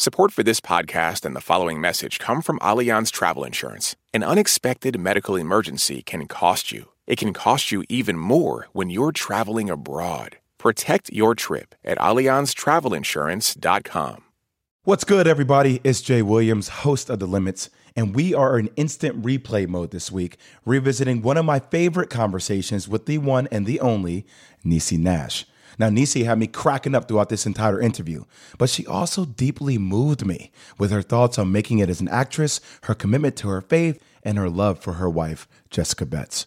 Support for this podcast and the following message come from Allianz Travel Insurance. An unexpected medical emergency can cost you. It can cost you even more when you're traveling abroad. Protect your trip at AllianzTravelInsurance.com. What's good, everybody? It's Jay Williams, host of The Limits, and we are in instant replay mode this week, revisiting one of my favorite conversations with the one and the only Niecy Nash. Now, Niecy had me cracking up throughout this entire interview, but she also deeply moved me with her thoughts on making it as an actress, her commitment to her faith, and her love for her wife, Jessica Betts.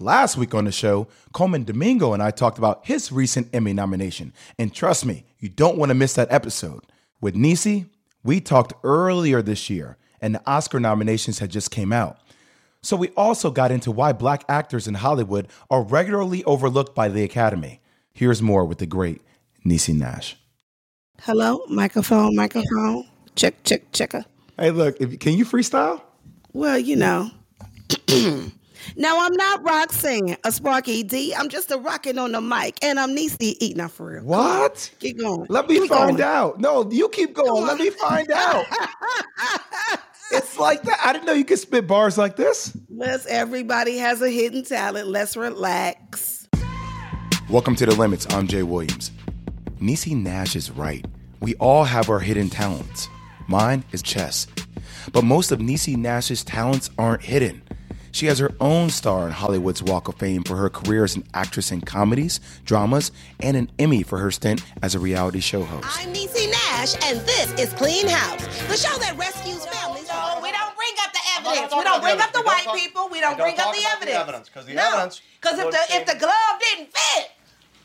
Last week on the show, Colman Domingo and I talked about his recent Emmy nomination. And trust me, you don't want to miss that episode. With Niecy, we talked earlier this year, and the Oscar nominations had just came out. So we also got into why black actors in Hollywood are regularly overlooked by the Academy. Here's more with the great Niecy Nash. Hello, microphone, microphone. Check, check, checker. Hey, look, if, can you freestyle? Well, you know. no, I'm not Roxanne, a Sparky D. I'm just a rocking on the mic, and I'm Niecy eating out for real. What? Keep going. Let me Keep find going. out. No, you keep going. Let me find out. it's like that. I didn't know you could spit bars like this. Let's everybody has a hidden talent. Let's relax. Welcome to The Limits. I'm Jay Williams. Niecy Nash is right. We all have our hidden talents. Mine is chess. But most of Niecy Nash's talents aren't hidden. She has her own star in Hollywood's Walk of Fame for her career as an actress in comedies, dramas, and an Emmy for her stint as a reality show host. I'm Niecy Nash, and this is Clean House, the show that rescues evidence. We don't bring up the the white people. We We don't don't bring up the evidence. evidence, 'cause the no, evidence because if the if the glove didn't fit,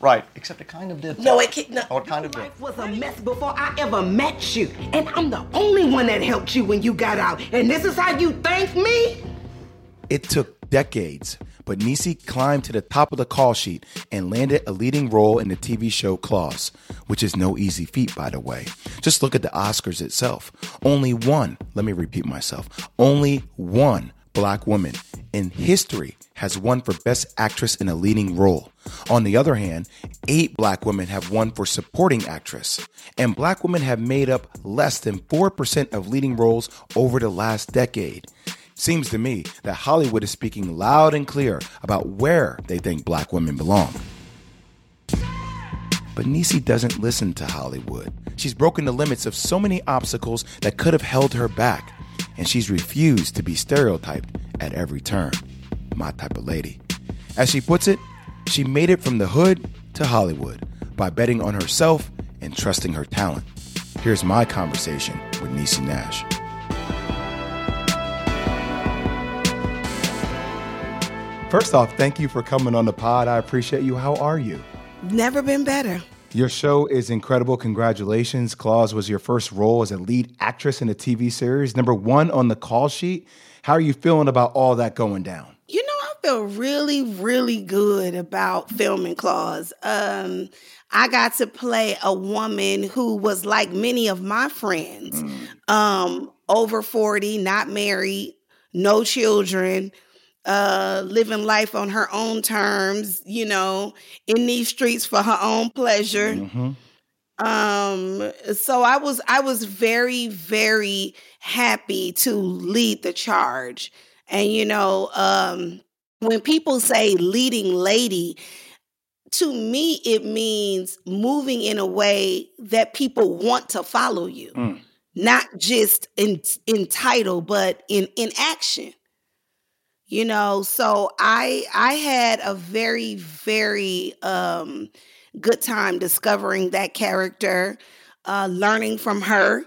Right, except it kind of did. no, it can't. No. Oh, it kind of did. life was a mess before I ever met you. And I'm the only one that helped you when you got out. And this is how you thank me? It took decades, but Niecy climbed to the top of the call sheet and landed a leading role in the TV show Claws, which is no easy feat, by the way. Just look at the Oscars itself. Only one, let me repeat myself, only one black woman in history has won for Best Actress in a leading role. On the other hand, eight black women have won for Supporting Actress, and black women have made up less than 4% of leading roles over the last decade. Seems to me that Hollywood is speaking loud and clear about where they think black women belong. But Niecy doesn't listen to Hollywood. She's broken the limits of so many obstacles that could have held her back, and she's refused to be stereotyped at every turn. My type of lady. As she puts it, she made it from the hood to Hollywood by betting on herself and trusting her talent. Here's my conversation with Niecy Nash. First off, thank you for coming on the pod. I appreciate you. How are you? Never been better. Your show is incredible. Congratulations. Claws was your first role as a lead actress in a TV series, number one on the call sheet. How are you feeling about all that going down? You know, I feel really, really good about filming Claws. Um, I got to play a woman who was like many of my friends, um, over 40, not married, no children, uh, living life on her own terms, you know, in these streets for her own pleasure. Um, so I was I was very, very happy to lead the charge. And you know, um, when people say leading lady, to me it means moving in a way that people want to follow you. Mm. Not just in in title, but in in action. You know, so I I had a very, very um good time discovering that character, uh, learning from her,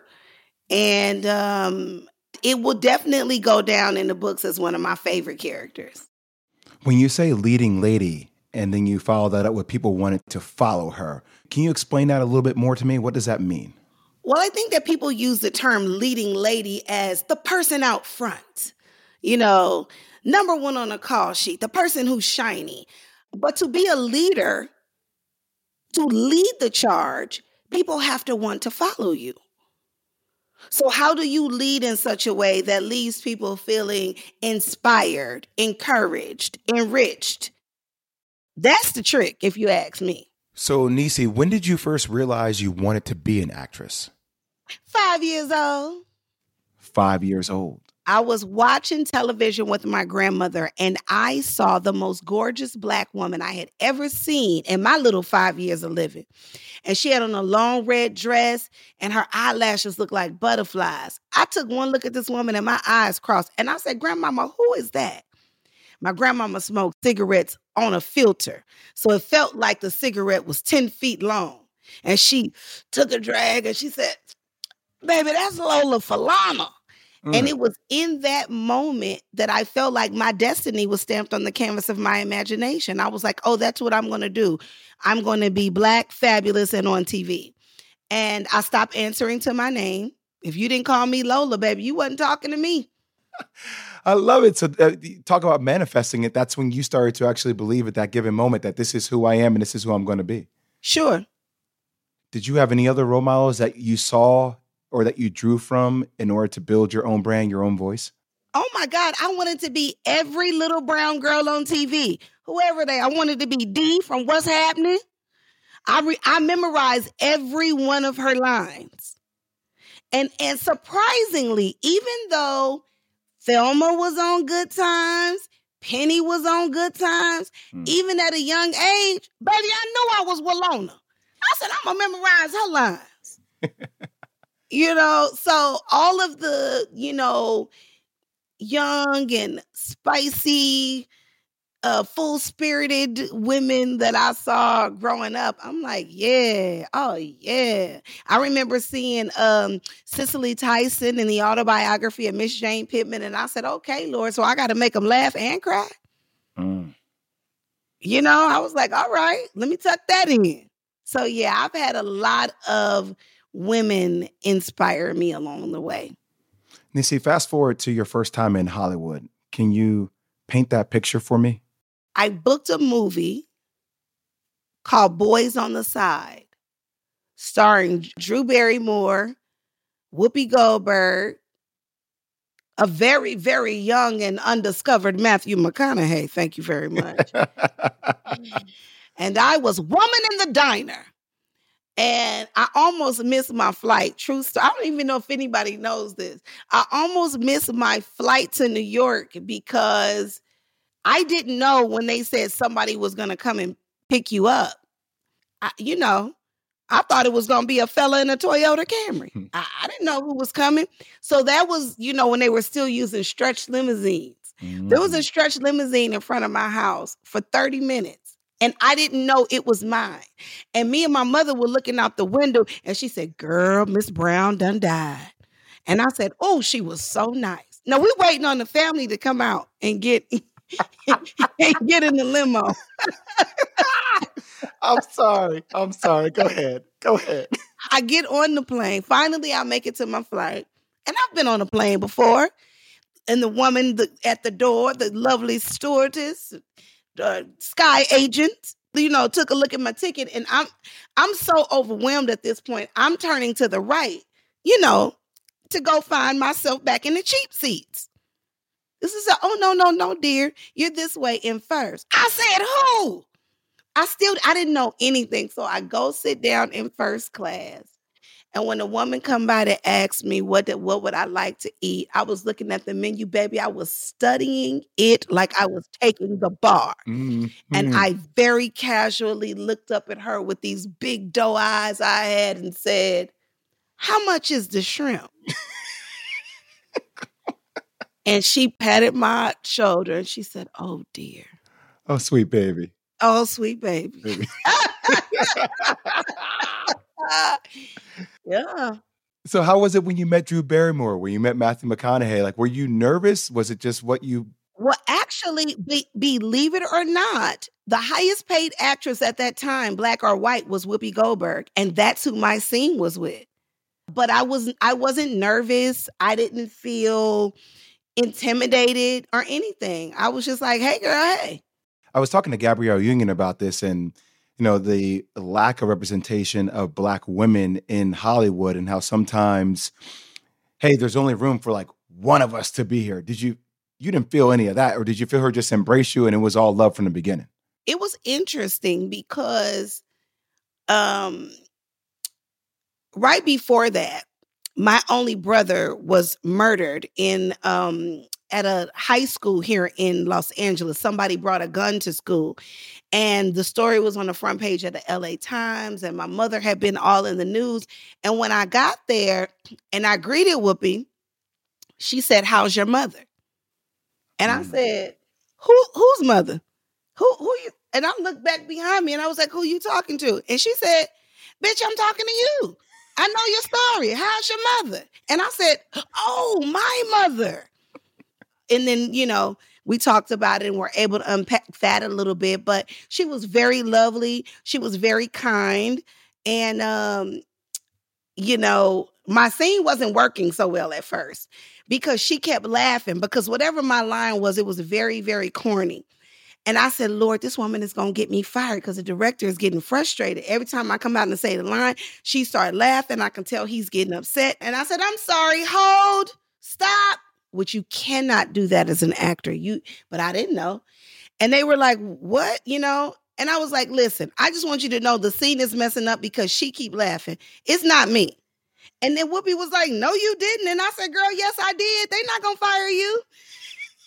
and um, it will definitely go down in the books as one of my favorite characters. When you say leading lady and then you follow that up with people wanting to follow her, can you explain that a little bit more to me? What does that mean? Well, I think that people use the term leading lady as the person out front, you know, number one on a call sheet, the person who's shiny. But to be a leader, to lead the charge, people have to want to follow you. So, how do you lead in such a way that leaves people feeling inspired, encouraged, enriched? That's the trick, if you ask me. So, Niecy, when did you first realize you wanted to be an actress? Five years old. Five years old. I was watching television with my grandmother and I saw the most gorgeous black woman I had ever seen in my little five years of living. And she had on a long red dress and her eyelashes looked like butterflies. I took one look at this woman and my eyes crossed and I said, Grandmama, who is that? My grandmama smoked cigarettes on a filter. So it felt like the cigarette was 10 feet long. And she took a drag and she said, Baby, that's Lola Falana. Mm. And it was in that moment that I felt like my destiny was stamped on the canvas of my imagination. I was like, oh, that's what I'm going to do. I'm going to be black, fabulous, and on TV. And I stopped answering to my name. If you didn't call me Lola, baby, you wasn't talking to me. I love it. So, uh, talk about manifesting it. That's when you started to actually believe at that given moment that this is who I am and this is who I'm going to be. Sure. Did you have any other role models that you saw or that you drew from in order to build your own brand, your own voice? Oh my God, I wanted to be every little brown girl on TV, whoever they. I wanted to be Dee from What's Happening. I re, I memorized every one of her lines, and and surprisingly, even though Thelma was on Good Times, Penny was on Good Times, hmm. even at a young age, baby, I knew I was Willona. I said I'm gonna memorize her lines. you know, so all of the, you know, young and spicy, uh, full spirited women that I saw growing up, I'm like, yeah, oh yeah. I remember seeing um, Cicely Tyson in the autobiography of Miss Jane Pittman, and I said, okay, Lord, so I got to make them laugh and cry. Mm. You know, I was like, all right, let me tuck that in. So yeah, I've had a lot of women inspire me along the way. Niecy, fast forward to your first time in Hollywood. Can you paint that picture for me? I booked a movie called Boys on the Side, starring Drew Barrymore, Whoopi Goldberg, a very, very young and undiscovered Matthew McConaughey. Thank you very much. and I was Woman in the Diner and I almost missed my flight. True story. I don't even know if anybody knows this. I almost missed my flight to New York because I didn't know when they said somebody was going to come and pick you up. I, you know, I thought it was going to be a fella in a Toyota Camry. Hmm. I, I, didn't know who was coming. So that was, you know, when they were still using stretch limousines. Mm. There was a mm. stretch limousine in front of my house for 30 minutes and I didn't know it was mine. And me and my mother were looking out the window and she said, Girl, Miss Brown done died. And I said, Oh, she was so nice. Now we're waiting on the family to come out and get and get in the limo. I'm sorry. I'm sorry. Go ahead. Go ahead. I get on the plane. Finally, I make it to my flight. And I've been on a plane before. And the woman at the door, the lovely stewardess, uh, sky agent you know took a look at my ticket and i'm i'm so overwhelmed at this point. I'm turning to the right you know to go find myself back in the cheap seats. This is a oh no no no dear you're this way in first. I said who? I still i didn't know anything so i go sit down in first class and when a woman come by to ask me what did, what would I like to eat, I was looking at the menu, baby. I was studying it like I was taking the bar. Mm-hmm. And I very casually looked up at her with these big doe eyes I had and said, How much is the shrimp? and she patted my shoulder and she said, Oh dear. Oh, sweet baby. Oh, sweet baby. baby. yeah. So how was it when you met Drew Barrymore? When you met Matthew McConaughey? Like, were you nervous? Was it just what you? Well, actually, be, believe it or not, the highest paid actress at that time, black or white, was Whoopi Goldberg, and that's who my scene was with. But I wasn't. I wasn't nervous. I didn't feel intimidated or anything. I was just like, "Hey, girl, hey." I was talking to Gabrielle Union about this, and you know the lack of representation of black women in Hollywood and how sometimes hey there's only room for like one of us to be here. Did you you didn't feel any of that or did you feel her just embrace you and it was all love from the beginning? It was interesting because um right before that my only brother was murdered in um, at a high school here in Los Angeles. Somebody brought a gun to school, and the story was on the front page of the LA Times. And my mother had been all in the news. And when I got there and I greeted Whoopi, she said, "How's your mother?" And I Mm. said, "Who? Whose mother? Who? Who you?" And I looked back behind me, and I was like, "Who you talking to?" And she said, "Bitch, I'm talking to you." I know your story. How's your mother? And I said, Oh, my mother. And then, you know, we talked about it and were able to unpack that a little bit. But she was very lovely. She was very kind. And, um, you know, my scene wasn't working so well at first because she kept laughing because whatever my line was, it was very, very corny. And I said, Lord, this woman is going to get me fired because the director is getting frustrated. Every time I come out and say the line, she started laughing. I can tell he's getting upset. And I said, I'm sorry, hold, stop. Which you cannot do that as an actor. You, but I didn't know. And they were like, what? You know? And I was like, listen, I just want you to know the scene is messing up because she keep laughing. It's not me. And then Whoopi was like, no, you didn't. And I said, girl, yes, I did. They not gonna fire you.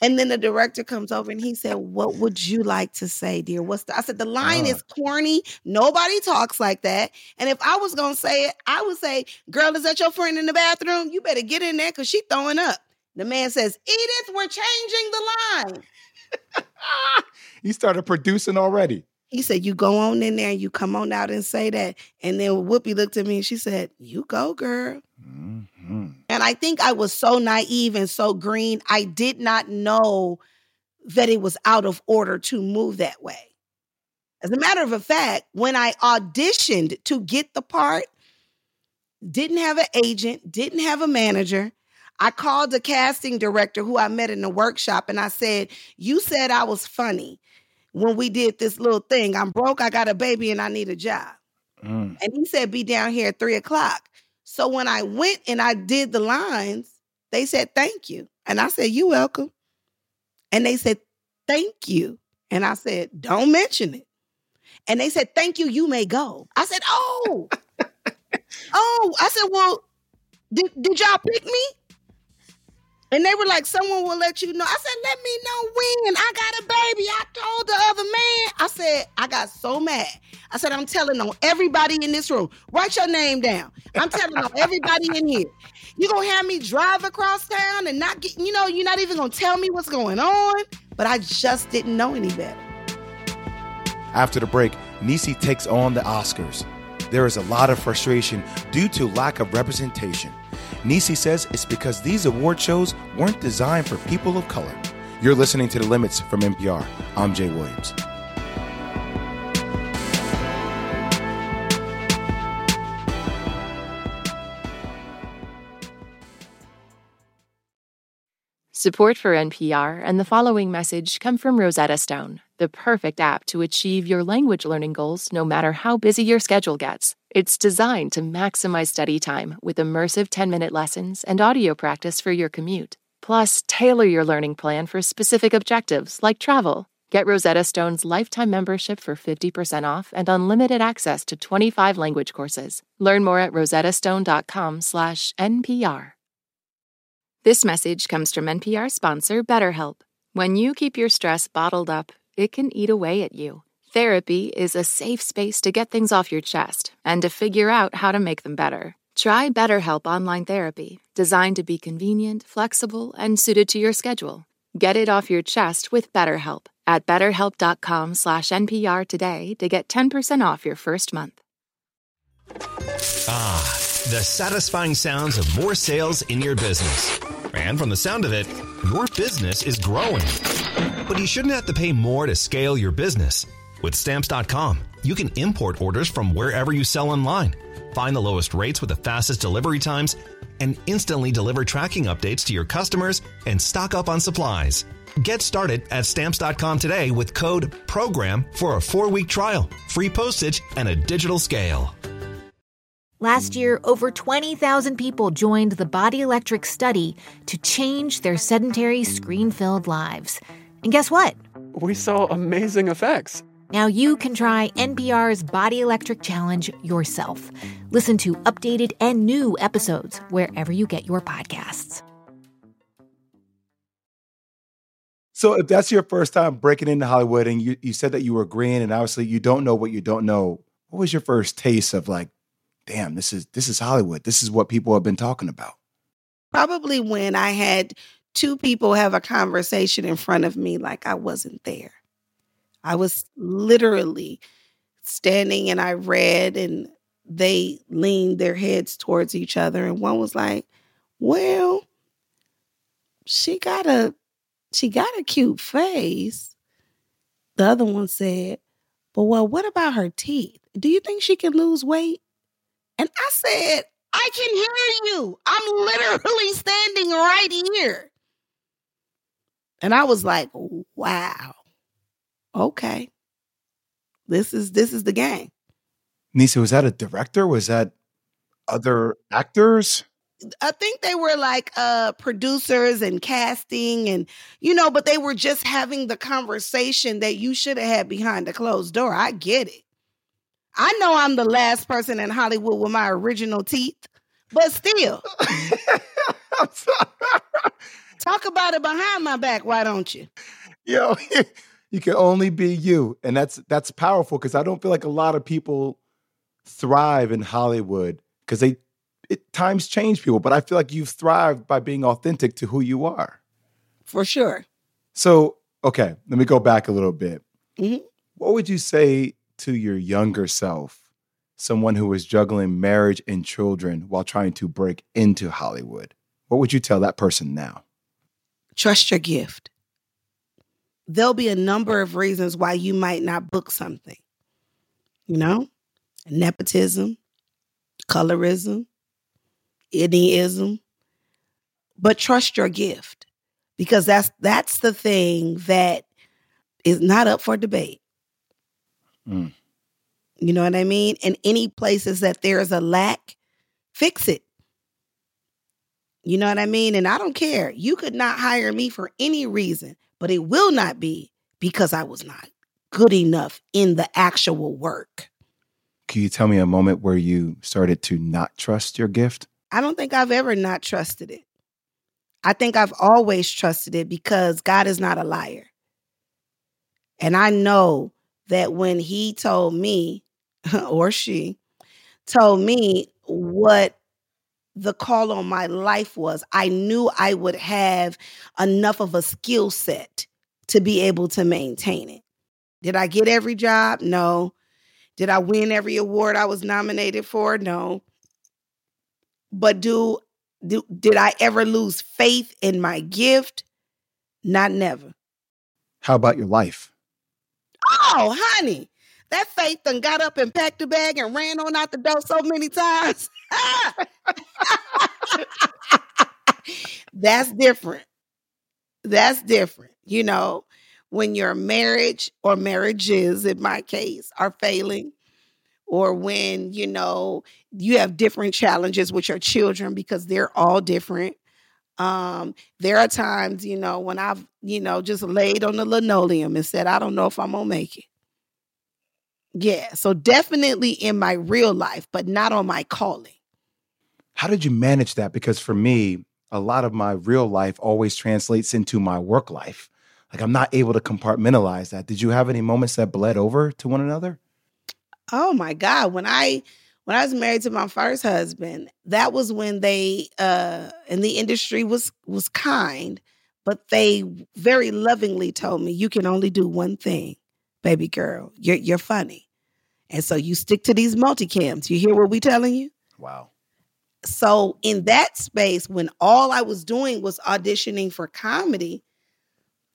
And then the director comes over and he said, What would you like to say, dear? What's the I said, the line Ah. is corny. Nobody talks like that. And if I was gonna say it, I would say, Girl, is that your friend in the bathroom? You better get in there because she throwing up. The man says, Edith, we're changing the line. he started producing already. He said, You go on in there and you come on out and say that. And then Whoopi looked at me and she said, You go, girl. Mhm. And I think I was so naive and so green, I did not know that it was out of order to move that way. As a matter of fact, when I auditioned to get the part, didn't have an agent, didn't have a manager. I called the casting director who I met in the workshop and I said, You said I was funny when we did this little thing. I'm broke, I got a baby, and I need a job. Mm. And he said, Be down here at three o'clock. So when I went and I did the lines, they said, Thank you. And I said, You welcome. And they said, Thank you. And I said, Don't mention it. And they said, Thank you. You may go. I said, Oh, oh. I said, Well, did, did y'all pick me? And they were like, Someone will let you know. I said, Let me know when. I got a baby. I told the other man. I said, I got so mad. I said, I'm telling on everybody in this room. Write your name down. I'm telling on everybody in here. You're gonna have me drive across town and not get, you know, you're not even gonna tell me what's going on. But I just didn't know any better. After the break, Niecy takes on the Oscars. There is a lot of frustration due to lack of representation. Niecy says it's because these award shows weren't designed for people of color. You're listening to The Limits from NPR. I'm Jay Williams. Support for NPR and the following message come from Rosetta Stone, the perfect app to achieve your language learning goals no matter how busy your schedule gets. It's designed to maximize study time with immersive 10 minute lessons and audio practice for your commute. Plus, tailor your learning plan for specific objectives like travel. Get Rosetta Stone's lifetime membership for 50% off and unlimited access to 25 language courses. Learn more at rosettastone.com/npr. This message comes from NPR sponsor BetterHelp. When you keep your stress bottled up, it can eat away at you. Therapy is a safe space to get things off your chest and to figure out how to make them better. Try BetterHelp Online Therapy, designed to be convenient, flexible, and suited to your schedule. Get it off your chest with BetterHelp at betterhelp.com slash NPR today to get 10% off your first month. Ah, the satisfying sounds of more sales in your business. And from the sound of it, your business is growing. But you shouldn't have to pay more to scale your business. With stamps.com, you can import orders from wherever you sell online, find the lowest rates with the fastest delivery times, and instantly deliver tracking updates to your customers and stock up on supplies. Get started at stamps.com today with code PROGRAM for a four week trial, free postage, and a digital scale. Last year, over 20,000 people joined the Body Electric study to change their sedentary, screen filled lives. And guess what? We saw amazing effects. Now you can try NPR's Body Electric Challenge yourself. Listen to updated and new episodes wherever you get your podcasts. So if that's your first time breaking into Hollywood and you, you said that you were green and obviously you don't know what you don't know, what was your first taste of like, damn, this is this is Hollywood. This is what people have been talking about. Probably when I had two people have a conversation in front of me like I wasn't there. I was literally standing and I read and they leaned their heads towards each other and one was like, "Well, she got a she got a cute face." The other one said, "But well, what about her teeth? Do you think she can lose weight?" And I said, "I can hear you. I'm literally standing right here." And I was like, "Wow." Okay, this is this is the game. Niecy, was that a director? Was that other actors? I think they were like uh producers and casting and you know, but they were just having the conversation that you should have had behind a closed door. I get it. I know I'm the last person in Hollywood with my original teeth, but still. Talk about it behind my back, why don't you? Yo, you can only be you and that's that's powerful because i don't feel like a lot of people thrive in hollywood because they it, times change people but i feel like you've thrived by being authentic to who you are. For sure. So okay let me go back a little bit. Mm-hmm. what would you say to your younger self someone who was juggling marriage and children while trying to break into hollywood? What would you tell that person now? Trust your gift there'll be a number of reasons why you might not book something. You know, nepotism, colorism, anyism, but trust your gift because that's that's the thing that is not up for debate. Mm. You know what I mean? And any places that there is a lack, fix it. You know what I mean? And I don't care. You could not hire me for any reason but it will not be because I was not good enough in the actual work. Can you tell me a moment where you started to not trust your gift? I don't think I've ever not trusted it. I think I've always trusted it because God is not a liar. And I know that when he told me, or she told me what the call on my life was. I knew I would have enough of a skill set to be able to maintain it. Did I get every job? No. Did I win every award I was nominated for? No. But do, do did I ever lose faith in my gift? Not never. How about your life? Oh, honey, that faith done got up and packed a bag and ran on out the door so many times. That's different. That's different. You know, when your marriage or marriages, in my case, are failing, or when, you know, you have different challenges with your children because they're all different. Um, there are times, you know, when I've, you know, just laid on the linoleum and said, I don't know if I'm gonna make it. Yeah. So definitely in my real life, but not on my calling. How did you manage that? Because for me, a lot of my real life always translates into my work life. Like I'm not able to compartmentalize that. Did you have any moments that bled over to one another? Oh my God. When I when I was married to my first husband, that was when they uh and the industry was was kind, but they very lovingly told me, you can only do one thing, baby girl. You're you're funny. And so you stick to these multicams. You hear what we telling you? Wow so in that space when all i was doing was auditioning for comedy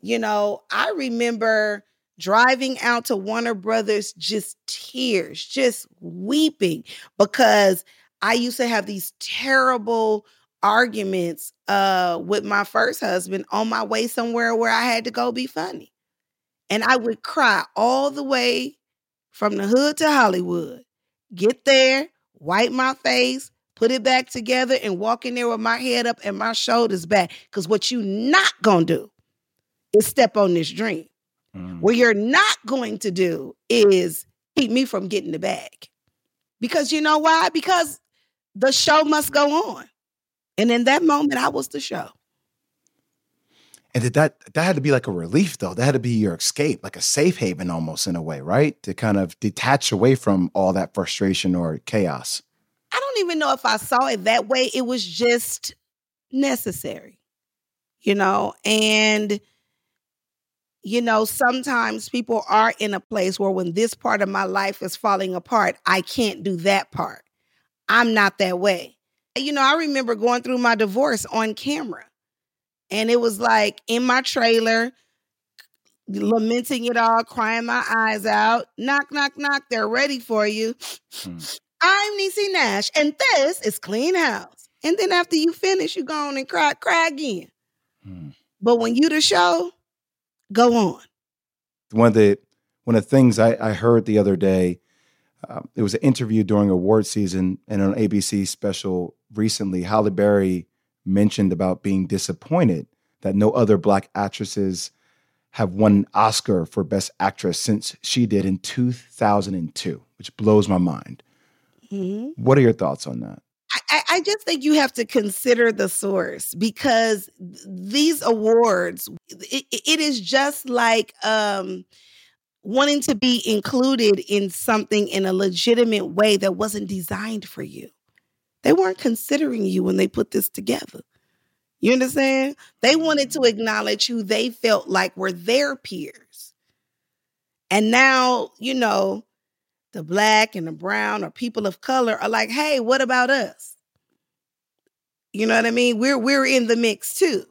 you know i remember driving out to warner brothers just tears just weeping because i used to have these terrible arguments uh with my first husband on my way somewhere where i had to go be funny and i would cry all the way from the hood to hollywood get there wipe my face put it back together and walk in there with my head up and my shoulders back. Because what you not gonna do is step on this dream. Mm. What you're not going to do is keep me from getting the bag. Because you know why? Because the show must go on. And in that moment, I was the show. And did that that had to be like a relief though? That had to be your escape, like a safe haven almost in a way, right? To kind of detach away from all that frustration or chaos. I don't even know if I saw it that way. It was just necessary. You know, and you know, sometimes people are in a place where when this part of my life is falling apart, I can't do that part. I'm not that way. You know, I remember going through my divorce on camera and it was like in my trailer, lamenting it all, crying my eyes out. Knock, knock, knock. They're ready for you. I'm Niecy Nash, and this is Clean House. And then after you finish, you go on and cry, cry again. Hmm. But when you the show, go on. One of the one of the things I, I heard the other day, um, it was an interview during award season and an ABC special recently. Halle Berry mentioned about being disappointed that no other black actresses have won an Oscar for Best Actress since she did in 2002, which blows my mind. Mm-hmm. What are your thoughts on that? I, I, just think you have to consider the source because these awards, it, it is just like um, wanting to be included in something in a legitimate way that wasn't designed for you. They weren't considering you when they put this together. You understand? They wanted to acknowledge who they felt like were their peers. And now, you know, the black and the brown or people of color are like, hey, what about us? You know what I mean? We're we're in the mix too,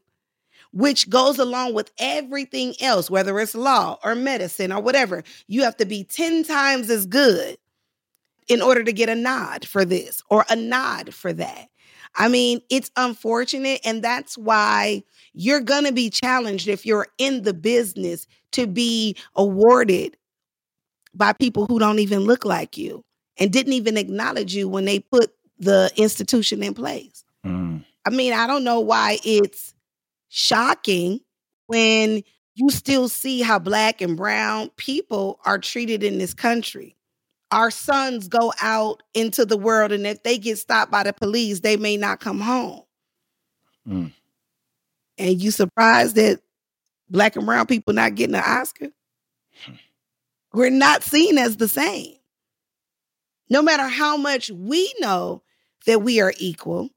which goes along with everything else, whether it's law or medicine or whatever. You have to be 10 times as good in order to get a nod for this or a nod for that. I mean, it's unfortunate. And that's why you're going to be challenged if you're in the business to be awarded by people who don't even look like you and didn't even acknowledge you when they put the institution in place. Mm. I mean, I don't know why it's shocking when you still see how black and brown people are treated in this country our sons go out into the world and if they get stopped by the police, they may not come home. Mm. And you surprised that black and brown people not getting an Oscar? We're not seen as the same. No matter how much we know that we are equal,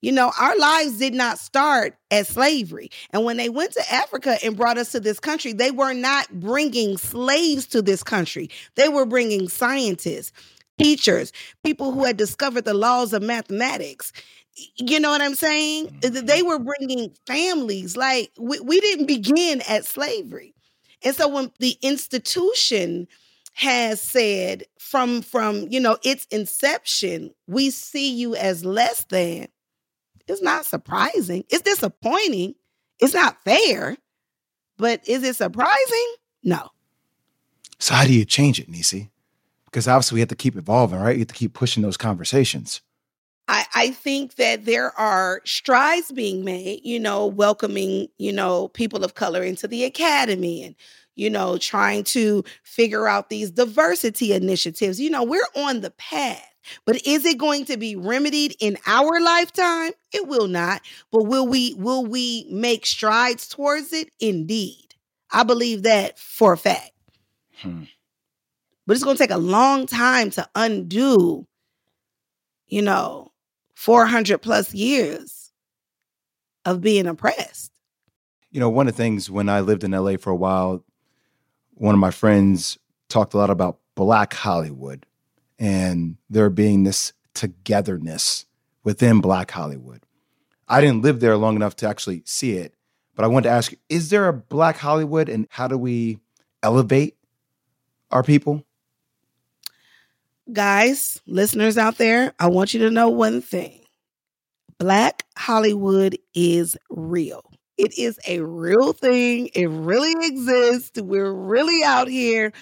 you know, our lives did not start as slavery. And when they went to Africa and brought us to this country, they were not bringing slaves to this country. They were bringing scientists, teachers, people who had discovered the laws of mathematics. You know what I'm saying? Mm-hmm. They were bringing families. Like, we, we didn't begin at slavery. And so when the institution, has said from from you know its inception we see you as less than it's not surprising. It's disappointing. It's not fair. But is it surprising? No. So how do you change it, Niecy? Because obviously we have to keep evolving, right? You have to keep pushing those conversations. I, I think that there are strides being made, you know, welcoming, you know, people of color into the academy and, you know, trying to figure out these diversity initiatives. You know, we're on the path. But is it going to be remedied in our lifetime? It will not. But will we will we make strides towards it? Indeed. I believe that for a fact. Hmm. But it's going to take a long time to undo, you know, 400 plus years of being oppressed. You know, one of the things when I lived in LA for a while, one of my friends talked a lot about Black Hollywood and there being this togetherness within Black Hollywood. I didn't live there long enough to actually see it, but I wanted to ask you is there a Black Hollywood and how do we elevate our people? Guys, listeners out there, I want you to know one thing Black Hollywood is real. It is a real thing. It really exists. We're really out here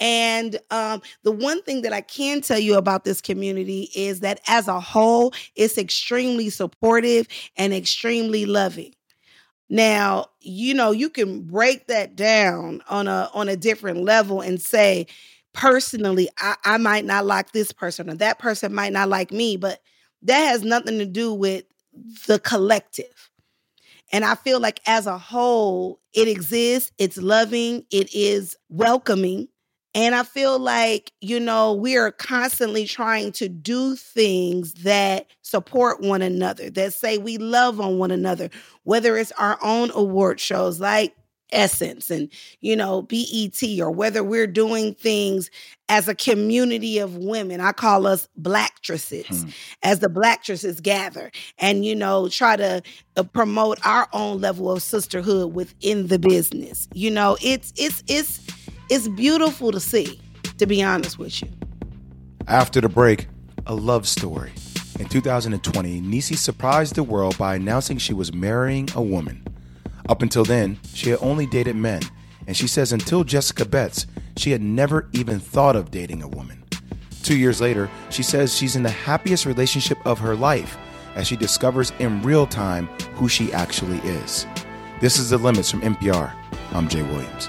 and um, the one thing that I can tell you about this community is that as a whole, it's extremely supportive and extremely loving. Now, you know, you can break that down on a on a different level and say, personally, I, I might not like this person or that person might not like me, but that has nothing to do with the collective. And I feel like as a whole, it exists, it's loving, it is welcoming. And I feel like, you know, we are constantly trying to do things that support one another, that say we love on one another, whether it's our own award shows like Essence and, you know, BET, or whether we're doing things as a community of women. I call us Blacktresses, hmm. as the Blacktresses gather and, you know, try to uh, promote our own level of sisterhood within the business. You know, it's, it's, it's, it's beautiful to see, to be honest with you. After the break, a love story. In 2020, Niecy surprised the world by announcing she was marrying a woman. Up until then, she had only dated men, and she says until Jessica Betts, she had never even thought of dating a woman. Two years later, she says she's in the happiest relationship of her life as she discovers in real time who she actually is. This is The Limits from NPR. I'm Jay Williams.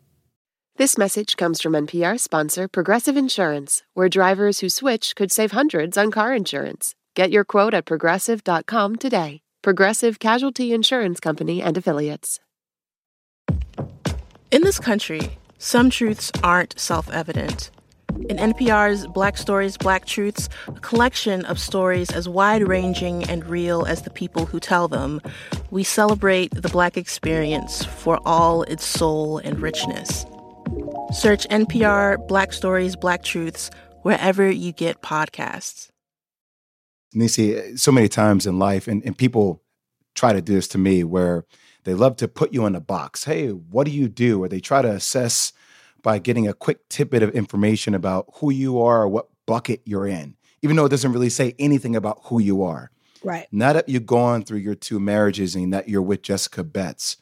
This message comes from NPR sponsor Progressive Insurance, where drivers who switch could save hundreds on car insurance. Get your quote at progressive.com today. Progressive Casualty Insurance Company and Affiliates. In this country, some truths aren't self evident. In NPR's Black Stories, Black Truths, a collection of stories as wide ranging and real as the people who tell them, we celebrate the Black experience for all its soul and richness. Search NPR Black Stories, Black Truths wherever you get podcasts. Niecy, so many times in life, and, and people try to do this to me where they love to put you in a box. Hey, what do you do? Or they try to assess by getting a quick tidbit of information about who you are or what bucket you're in, even though it doesn't really say anything about who you are. Right. Now that you've gone through your two marriages and that you're with Jessica Betts,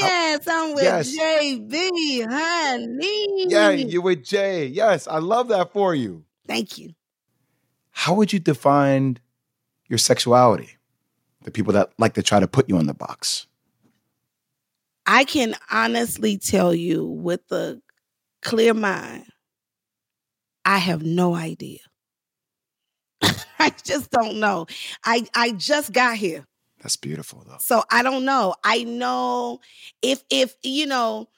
Yes, I'm with yes. JB, honey. Yeah, you're with Jay. Yes, I love that for you. Thank you. How would you define your sexuality? The people that like to try to put you in the box. I can honestly tell you with a clear mind, I have no idea. I just don't know. I I just got here. That's beautiful though. So I don't know. I know if if you know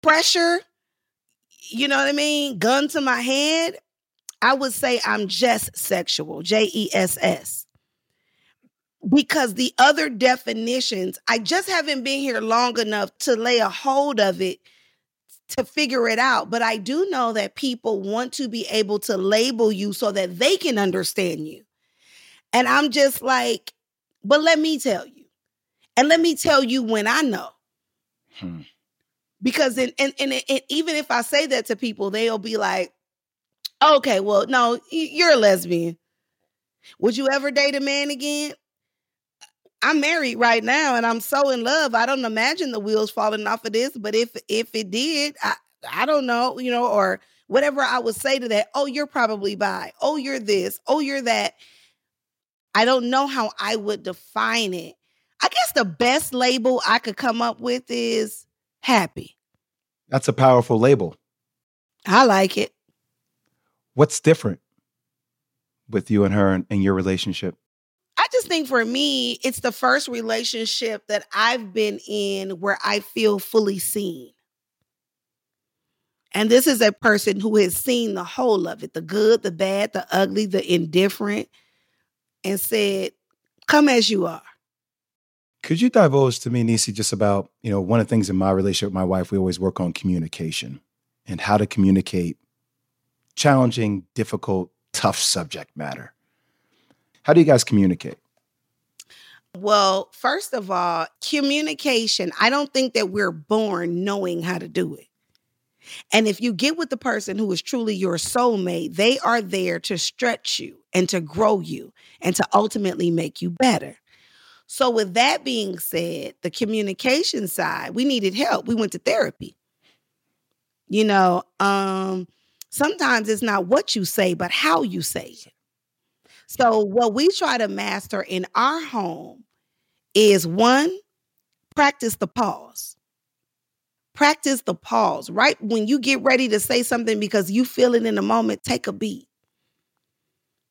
pressure, you know what I mean, gun to my head, I would say I'm just sexual, J E S S. Because the other definitions, I just haven't been here long enough to lay a hold of it to figure it out. But I do know that people want to be able to label you so that they can understand you. And I'm just like, but let me tell you. And let me tell you when I know. Hmm. Because and, and, and even if I say that to people, they'll be like, okay, well, no, you're a lesbian. Would you ever date a man again? I'm married right now and I'm so in love. I don't imagine the wheels falling off of this, but if if it did, I I don't know, you know, or whatever I would say to that, oh, you're probably bi. Oh, you're this. Oh, you're that. I don't know how I would define it. I guess the best label I could come up with is happy. That's a powerful label. I like it. What's different with you and her and, your relationship? I just think for me, it's the first relationship that I've been in where I feel fully seen. And this is a person who has seen the whole of it the good, the bad, the ugly, the indifferent, and said, Come as you are. Could you divulge to me, Niecy, just about, you know, one of the things in my relationship with my wife, we always work on communication and how to communicate challenging, difficult, tough subject matter. How do you guys communicate? Well, first of all, communication, I don't think that we're born knowing how to do it. And if you get with the person who is truly your soulmate, they are there to stretch you and to grow you and to ultimately make you better. So, with that being said, the communication side, we needed help. We went to therapy. You know, um, sometimes it's not what you say, but how you say it. So, what we try to master in our home is one, practice the pause. Practice the pause. Right when you get ready to say something because you feel it in the moment, take a beat.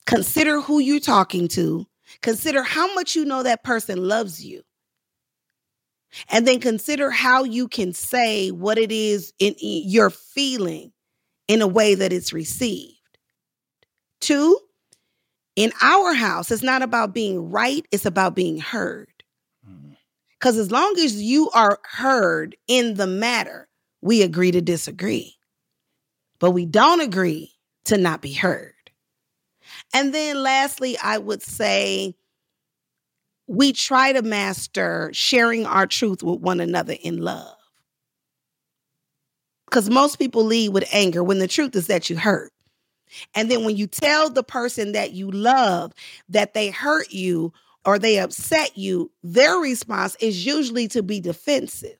Consider who you're talking to Consider how much you know that person loves you. And then consider how you can say what it is in your feeling in a way that it's received. Two, in our house, it's not about being right, it's about being heard. Because as long as you are heard in the matter, we agree to disagree. But we don't agree to not be heard. And then lastly, I would say we try to master sharing our truth with one another in love. Because most people lead with anger when the truth is that you hurt. And then when you tell the person that you love that they hurt you or they upset you, their response is usually to be defensive.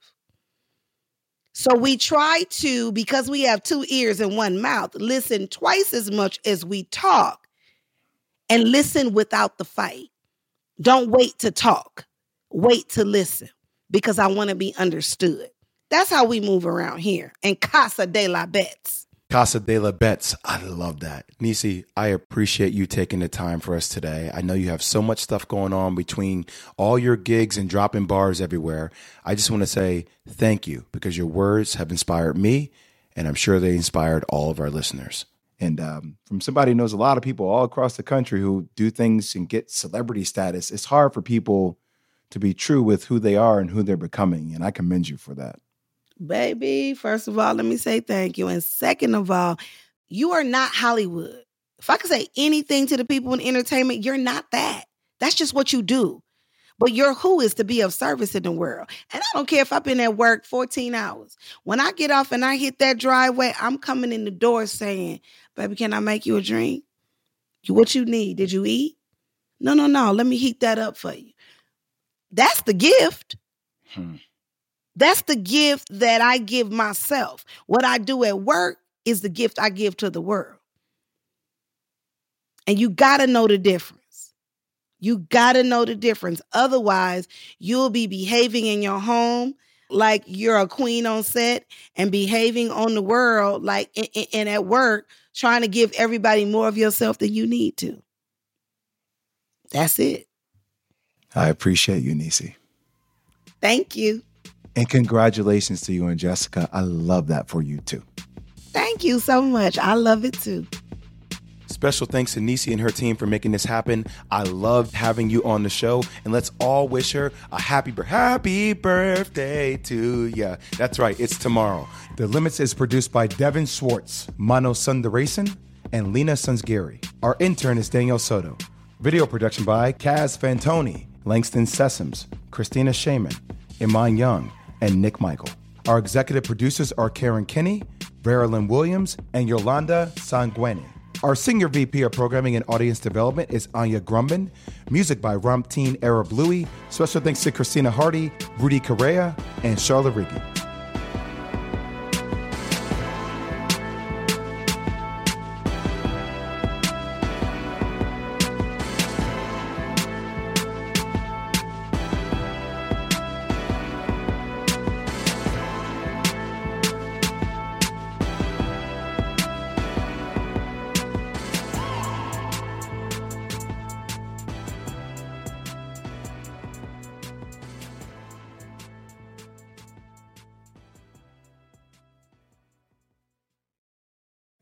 So we try to, because we have two ears and one mouth, listen twice as much as we talk and listen without the fight. Don't wait to talk, wait to listen because I want to be understood. That's how we move around here in Casa de la Betts. Casa de la Betts. I love that. Niecy, I appreciate you taking the time for us today. I know you have so much stuff going on between all your gigs and dropping bars everywhere. I just want to say thank you because your words have inspired me, and I'm sure they inspired all of our listeners. And um, from somebody who knows a lot of people all across the country who do things and get celebrity status, it's hard for people to be true with who they are and who they're becoming. And I commend you for that. Baby, first of all, let me say thank you. And second of all, you are not Hollywood. If I could say anything to the people in entertainment, you're not that. That's just what you do. But your who is to be of service in the world. And I don't care if I've been at work 14 hours. When I get off and I hit that driveway, I'm coming in the door saying, Baby, can I make you a drink? What you need? Did you eat? No, no, no. Let me heat that up for you. That's the gift. Hmm. That's the gift that I give myself. What I do at work is the gift I give to the world. And you got to know the difference. You got to know the difference. Otherwise, you'll be behaving in your home like you're a queen on set and behaving on the world like and at work trying to give everybody more of yourself than you need to. That's it. I appreciate you, Niecy. Thank you. And congratulations to you and Jessica. I love that for you too. Thank you so much. I love it too. Special thanks to Niecy and her team for making this happen. I loved having you on the show, and let's all wish her a happy, happy birthday to you. That's right, it's tomorrow. The Limits is produced by Devin Schwartz, Mano Sundaresan, and Lena Sunsgiri. Our intern is Danielle Soto. Video production by Kaz Fantone, Langston Sessoms, Christina Shaman, Iman Young, and Nick Michael. Our executive producers are Karen Kinney, Verilyn Williams, and Yolanda Sangweni. Our senior VP of Programming and Audience Development is Anya Grundmann. Music by Ramtin Arablouei. Special thanks to Christina Hardy, Rudy Correa, and Charlotte Riggi.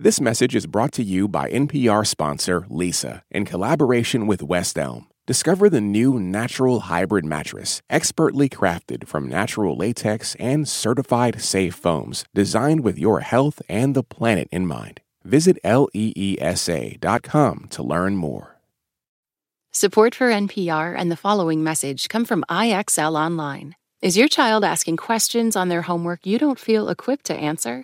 This message is brought to you by NPR sponsor Leesa in collaboration with West Elm. Discover the new natural hybrid mattress, expertly crafted from natural latex and certified safe foams, designed with your health and the planet in mind. Visit leesa.com to learn more. Support for NPR and the following message come from IXL Online. Is your child asking questions on their homework you don't feel equipped to answer?